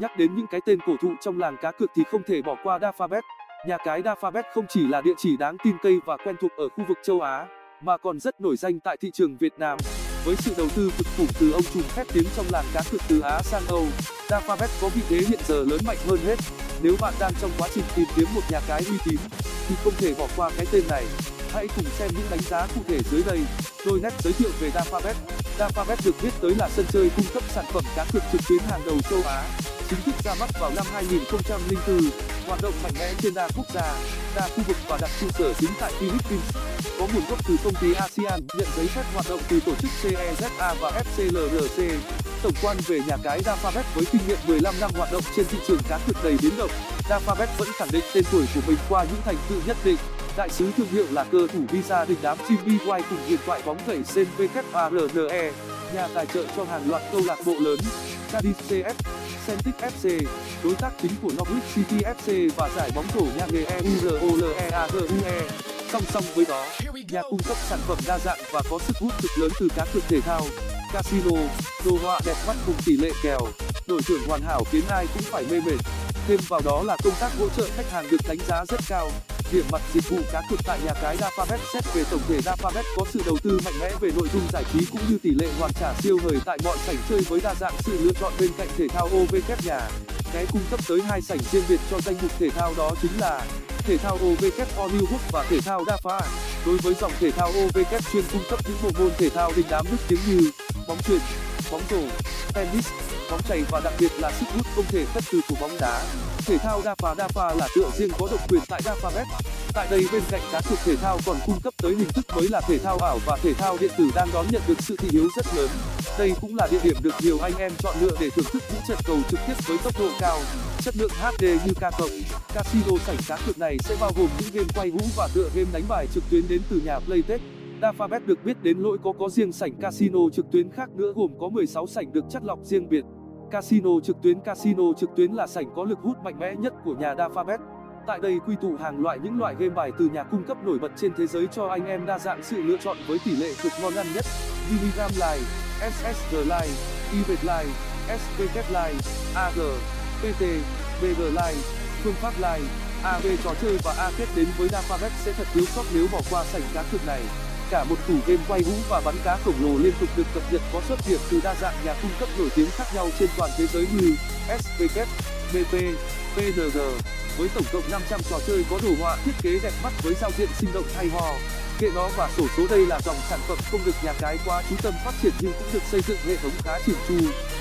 Nhắc đến những cái tên cổ thụ trong làng cá cược thì không thể bỏ qua Dafabet. Nhà cái Dafabet không chỉ là địa chỉ đáng tin cậy và quen thuộc ở khu vực châu Á, mà còn rất nổi danh tại thị trường Việt Nam. Với sự đầu tư cực khủng từ ông trùm khét tiếng trong làng cá cược từ Á sang Âu, Dafabet có vị thế hiện giờ lớn mạnh hơn hết. Nếu bạn đang trong quá trình tìm kiếm một nhà cái uy tín, thì không thể bỏ qua cái tên này. Hãy cùng xem những đánh giá cụ thể dưới đây. Đôi nét giới thiệu về Dafabet. Dafabet được biết tới là sân chơi cung cấp sản phẩm cá cược trực tuyến hàng đầu châu Á. Chính thức ra mắt vào năm 2004, hoạt động mạnh mẽ trên đa quốc gia, đa khu vực và đặt trụ sở chính tại Philippines. Có nguồn gốc từ công ty ASEAN, nhận giấy phép hoạt động từ tổ chức CEZA và FCLRC. Tổng quan về nhà cái Dafabet với kinh nghiệm 15 năm hoạt động trên thị trường cá cược đầy biến động, Dafabet vẫn khẳng định tên tuổi của mình qua những thành tựu nhất định. Đại sứ thương hiệu là cơ thủ visa đình đám Jimmy White cùng điện thoại bóng vẩy sen WKRNE, nhà tài trợ cho hàng loạt câu lạc bộ lớn, Cardiff CF, Celtic FC, đối tác chính của Norwich City FC và giải bóng rổ nhà nghề EUROLEAGUE. Song song với đó, nhà cung cấp sản phẩm đa dạng và có sức hút cực lớn từ cá cược thể thao, casino, đồ họa đẹp mắt cùng tỷ lệ kèo, đội trưởng hoàn hảo khiến ai cũng phải mê mệt. Thêm vào đó là công tác hỗ trợ khách hàng được đánh giá rất cao. Điểm mặt dịch vụ cá cược tại nhà cái Dafabet xét về tổng thể Dafabet có sự đầu tư mạnh mẽ về nội dung giải trí cũng như tỷ lệ hoàn trả siêu hời tại mọi sảnh chơi với đa dạng sự lựa chọn bên cạnh thể thao OVK nhà. Cái cung cấp tới hai sảnh riêng biệt cho danh mục thể thao đó chính là thể thao OVK Hollywood và thể thao Dafa. Đối với dòng thể thao OVK chuyên cung cấp những bộ môn thể thao đình đám nước tiếng như bóng chuyền, bóng rổ, tennis, bóng chày và đặc biệt là sức hút không thể khất từ của bóng đá. Thể thao Dapa Dapa là tựa riêng có độc quyền tại Dafabet. Tại đây bên cạnh cá cược thể thao còn cung cấp tới hình thức mới là thể thao ảo và thể thao điện tử đang đón nhận được sự thị hiếu rất lớn. Đây cũng là địa điểm được nhiều anh em chọn lựa để thưởng thức những trận cầu trực tiếp với tốc độ cao, chất lượng HD như ca cộng. Casino sảnh cá cược này sẽ bao gồm những game quay hũ và tựa game đánh bài trực tuyến đến từ nhà Playtech. Dafabet được biết đến lỗi có có riêng sảnh casino trực tuyến khác nữa gồm có 16 sảnh được chắt lọc riêng biệt. Casino trực tuyến Casino trực tuyến là sảnh có lực hút mạnh mẽ nhất của nhà Dafabet. Tại đây quy tụ hàng loại những loại game bài từ nhà cung cấp nổi bật trên thế giới cho anh em đa dạng sự lựa chọn với tỷ lệ cực ngon ăn nhất. Milligram Live, SSG Live, Ibet Live, SVK Live, AG, PT, BG Live, Phương pháp Live, AB trò chơi và A kết đến với Dafabet sẽ thật thiếu sót nếu bỏ qua sảnh cá cược này. Cả một tủ game quay hũ và bắn cá khổng lồ liên tục được cập nhật có xuất hiện từ đa dạng nhà cung cấp nổi tiếng khác nhau trên toàn thế giới như svk BP, PNG. Với tổng cộng 500 trò chơi có đồ họa thiết kế đẹp mắt với giao diện sinh động hay ho. Kệ nó và sổ số đây là dòng sản phẩm không được nhà cái quá chú tâm phát triển nhưng cũng được xây dựng hệ thống khá chỉn chu,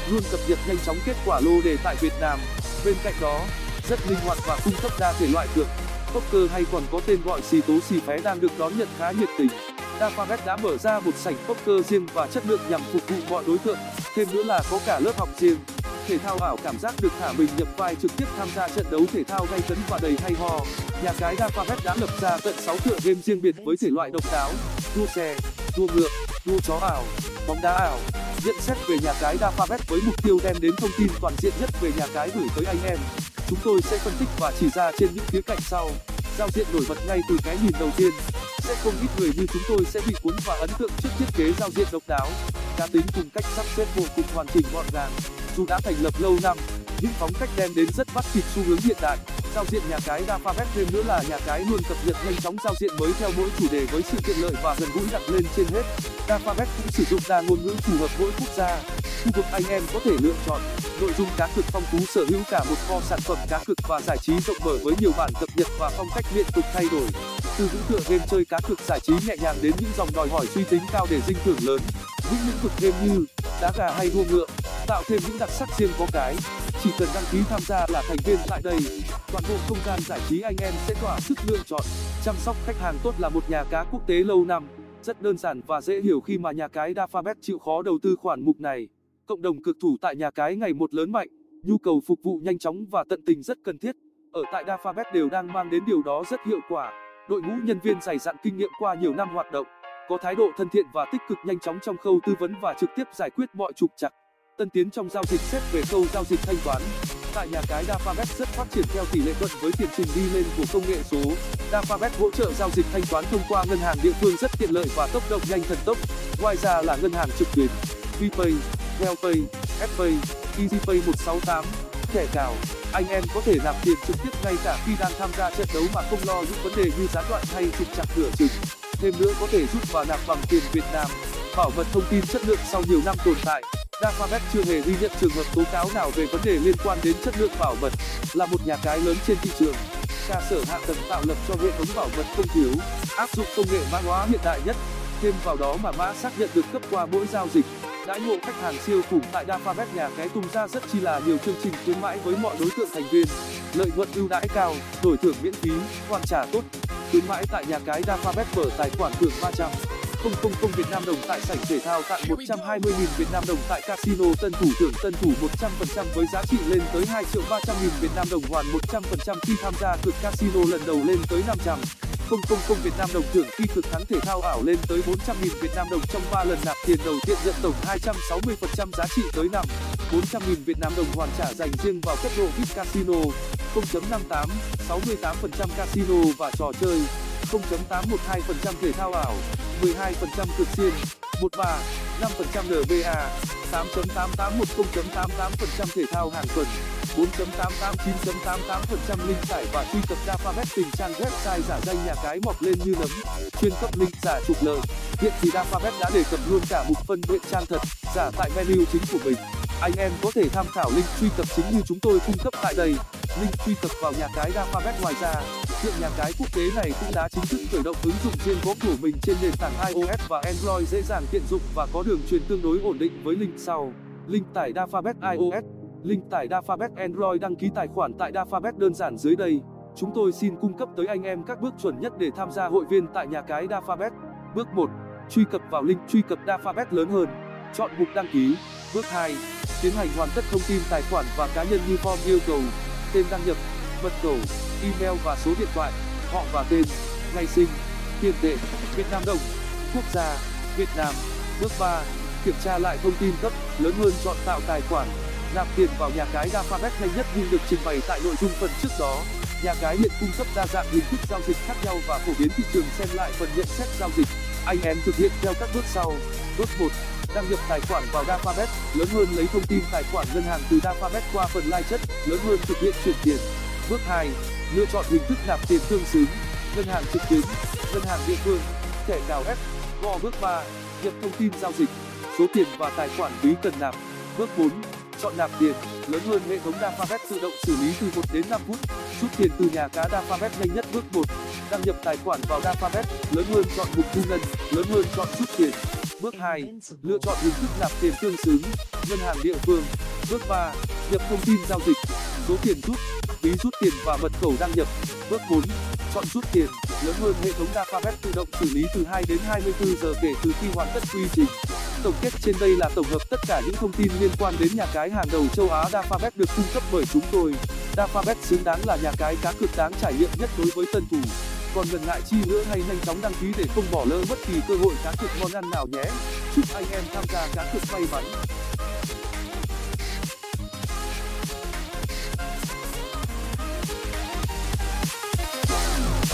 luôn cập nhật nhanh chóng kết quả lô đề tại Việt Nam. Bên cạnh đó, rất linh hoạt và cung cấp đa thể loại cược. Poker hay còn có tên gọi xì tố xì phé đang được đón nhận khá nhiệt tình. Dafabet đã mở ra một sảnh poker riêng và chất lượng nhằm phục vụ mọi đối tượng. Thêm nữa là có cả lớp học riêng. Thể thao ảo cảm giác được thả mình nhập vai trực tiếp tham gia trận đấu thể thao gay cấn và đầy hay ho. Nhà cái Dafabet đã lập ra tận 6 tựa game riêng biệt với thể loại độc đáo, đua xe, đua ngựa, đua chó ảo, bóng đá ảo. Nhận xét về nhà cái Dafabet với mục tiêu đem đến thông tin toàn diện nhất về nhà cái gửi tới anh em. Chúng tôi sẽ phân tích và chỉ ra trên những khía cạnh sau. Giao diện nổi bật ngay từ cái nhìn đầu tiên. Sẽ không ít người như chúng tôi sẽ bị cuốn và ấn tượng trước thiết kế giao diện độc đáo, cá tính cùng cách sắp xếp vô cùng hoàn chỉnh gọn gàng. Dù đã thành lập lâu năm, những phong cách đem đến rất bắt kịp xu hướng hiện đại. Giao diện nhà cái Dafabet thêm nữa là nhà cái luôn cập nhật nhanh chóng giao diện mới theo mỗi chủ đề với sự tiện lợi và gần gũi đặt lên trên hết. Dafabet cũng sử dụng đa ngôn ngữ phù hợp mỗi quốc gia. Khu vực anh em có thể lựa chọn nội dung cá cược phong phú sở hữu cả một kho sản phẩm cá cược và giải trí rộng mở với nhiều bản cập nhật và phong cách liên tục thay đổi. Từ những tựa game chơi cá cược giải trí nhẹ nhàng đến những dòng đòi hỏi suy tính cao để dinh thưởng lớn. Những lĩnh vực game như đá gà hay đua ngựa tạo thêm những đặc sắc riêng có cái. Chỉ cần đăng ký tham gia là thành viên tại đây. Toàn bộ không gian giải trí anh em sẽ tỏa sức lựa chọn. Chăm sóc khách hàng tốt là một nhà cá quốc tế lâu năm. Rất đơn giản và dễ hiểu khi mà nhà cái Dafabet chịu khó đầu tư khoản mục này. Cộng đồng cực thủ tại nhà cái ngày một lớn mạnh, nhu cầu phục vụ nhanh chóng và tận tình rất cần thiết. Ở tại Dafabet đều đang mang đến điều đó rất hiệu quả. Đội ngũ nhân viên dày dặn kinh nghiệm qua nhiều năm hoạt động, có thái độ thân thiện và tích cực nhanh chóng trong khâu tư vấn và trực tiếp giải quyết mọi trục trặc. Tân tiến trong giao dịch xét về khâu giao dịch thanh toán. Tại nhà cái Dafabet rất phát triển theo tỷ lệ thuận với tiền trình đi lên của công nghệ số. Dafabet hỗ trợ giao dịch thanh toán thông qua ngân hàng địa phương rất tiện lợi và tốc độ nhanh thần tốc. Ngoài ra là ngân hàng trực tuyến, VPay, WellPay, FPay, EasyPay 168, thẻ cào anh em có thể nạp tiền trực tiếp ngay cả khi đang tham gia trận đấu mà không lo những vấn đề như gián đoạn hay trục trặc nửa chừng. Thêm nữa có thể rút và nạp bằng tiền việt nam. Bảo mật thông tin chất lượng sau nhiều năm tồn tại. Alphabet chưa hề ghi nhận trường hợp tố cáo nào về vấn đề liên quan đến chất lượng bảo mật. Là một nhà cái lớn trên thị trường. Cơ sở hạ tầng tạo lập cho hệ thống bảo mật không thiếu. Áp dụng công nghệ mã hóa hiện đại nhất. Thêm vào đó mà mã xác nhận được cấp qua mỗi giao dịch đãi ngộ khách hàng siêu khủng tại Dafabet nhà cái tung ra rất chi là nhiều chương trình khuyến mãi với mọi đối tượng thành viên. Lợi nhuận ưu đãi cao, đổi thưởng miễn phí, hoàn trả tốt. Khuyến mãi tại nhà cái Dafabet mở tài khoản thưởng 300 000 Việt Nam đồng tại sảnh thể thao tặng 120.000 Việt Nam đồng tại casino, Tân Thủ thưởng, Tân Thủ 100% với giá trị lên tới 2 triệu 300 nghìn Việt Nam đồng hoàn 100% khi tham gia cược casino lần đầu lên tới 500 000 Việt Nam đồng thưởng khi cực thắng thể thao ảo lên tới 400.000 Việt Nam đồng trong 3 lần nạp tiền đầu tiên dẫn tổng 260% giá trị tới năm. 400.000 Việt Nam đồng hoàn trả dành riêng vào cấp độ VIP Casino. 0.58 68% casino và trò chơi. 0.812% thể thao ảo 12% cực xiên 13 5% nba 8.881 0.88% thể thao hàng tuần. 4.889.88% link tải và truy cập Alphabet tình trang website giả danh nhà cái mọc lên như nấm. Chuyên cấp link giả trục lợi hiện thì Alphabet đã đề cập luôn cả mục phân biệt trang thật, giả tại menu chính của mình. Anh em có thể tham khảo link truy cập chính như chúng tôi cung cấp tại đây. Link truy cập vào nhà cái Alphabet ngoài ra hiện nhà cái quốc tế này cũng đã chính thức khởi động ứng dụng riêng có của mình trên nền tảng iOS và Android dễ dàng tiện dụng và có đường truyền tương đối ổn định với link sau. Link tải DaFaBet iOS link tải Dafabet Android đăng ký tài khoản tại Dafabet đơn giản dưới đây. Chúng tôi xin cung cấp tới anh em các bước chuẩn nhất để tham gia hội viên tại nhà cái Dafabet. bước 1 truy cập vào link truy cập Dafabet lớn hơn. Chọn mục đăng ký. Bước 2 tiến hành hoàn tất thông tin tài khoản và cá nhân như form yêu cầu, tên đăng nhập, mật khẩu, email và số điện thoại, họ và tên, ngày sinh, tiền tệ, việt nam đồng, quốc gia, việt nam. Bước 3 kiểm tra lại thông tin cấp, lớn hơn chọn tạo tài khoản nạp tiền vào nhà cái alphabet nhanh nhất nhưng được trình bày tại nội dung phần trước đó. Nhà cái hiện cung cấp đa dạng hình thức giao dịch khác nhau và phổ biến thị trường xem lại phần nhận xét giao dịch. Anh em thực hiện theo các bước sau. Bước 1 đăng nhập tài khoản vào Alphabet, lớn hơn lấy thông tin tài khoản ngân hàng từ Alphabet qua phần lai chất, lớn hơn thực hiện chuyển tiền. Bước 2 lựa chọn hình thức nạp tiền tương xứng. Ngân hàng trực tuyến, ngân hàng địa phương, thẻ cào f gõ bước 3 nhập thông tin giao dịch. Số tiền và tài khoản ví cần nạp. Bước 4 chọn nạp tiền, lớn hơn hệ thống Alphabet tự động xử lý từ 1 đến 5 phút. Rút tiền từ nhà cá Alphabet nhanh nhất bước 1 đăng nhập tài khoản vào Alphabet lớn hơn chọn mục thu ngân, lớn hơn chọn rút tiền. Bước 2 lựa chọn hình thức nạp tiền tương xứng. Ngân hàng địa phương. Bước 3 nhập thông tin giao dịch. Số tiền rút, phí rút tiền và mật khẩu đăng nhập. Bước 4 chọn rút tiền, lớn hơn hệ thống Alphabet tự động xử lý từ 2 đến 24 giờ kể từ khi hoàn tất quy trình tổng kết trên đây là tổng hợp tất cả những thông tin liên quan đến nhà cái hàng đầu châu Á Dafabet được cung cấp bởi chúng tôi. Dafabet xứng đáng là nhà cái cá cược đáng trải nghiệm nhất đối với tân thủ. Còn ngần ngại chi nữa hay nhanh chóng đăng ký để không bỏ lỡ bất kỳ cơ hội cá cược ngon ăn nào nhé. Chúc anh em tham gia cá cược may mắn.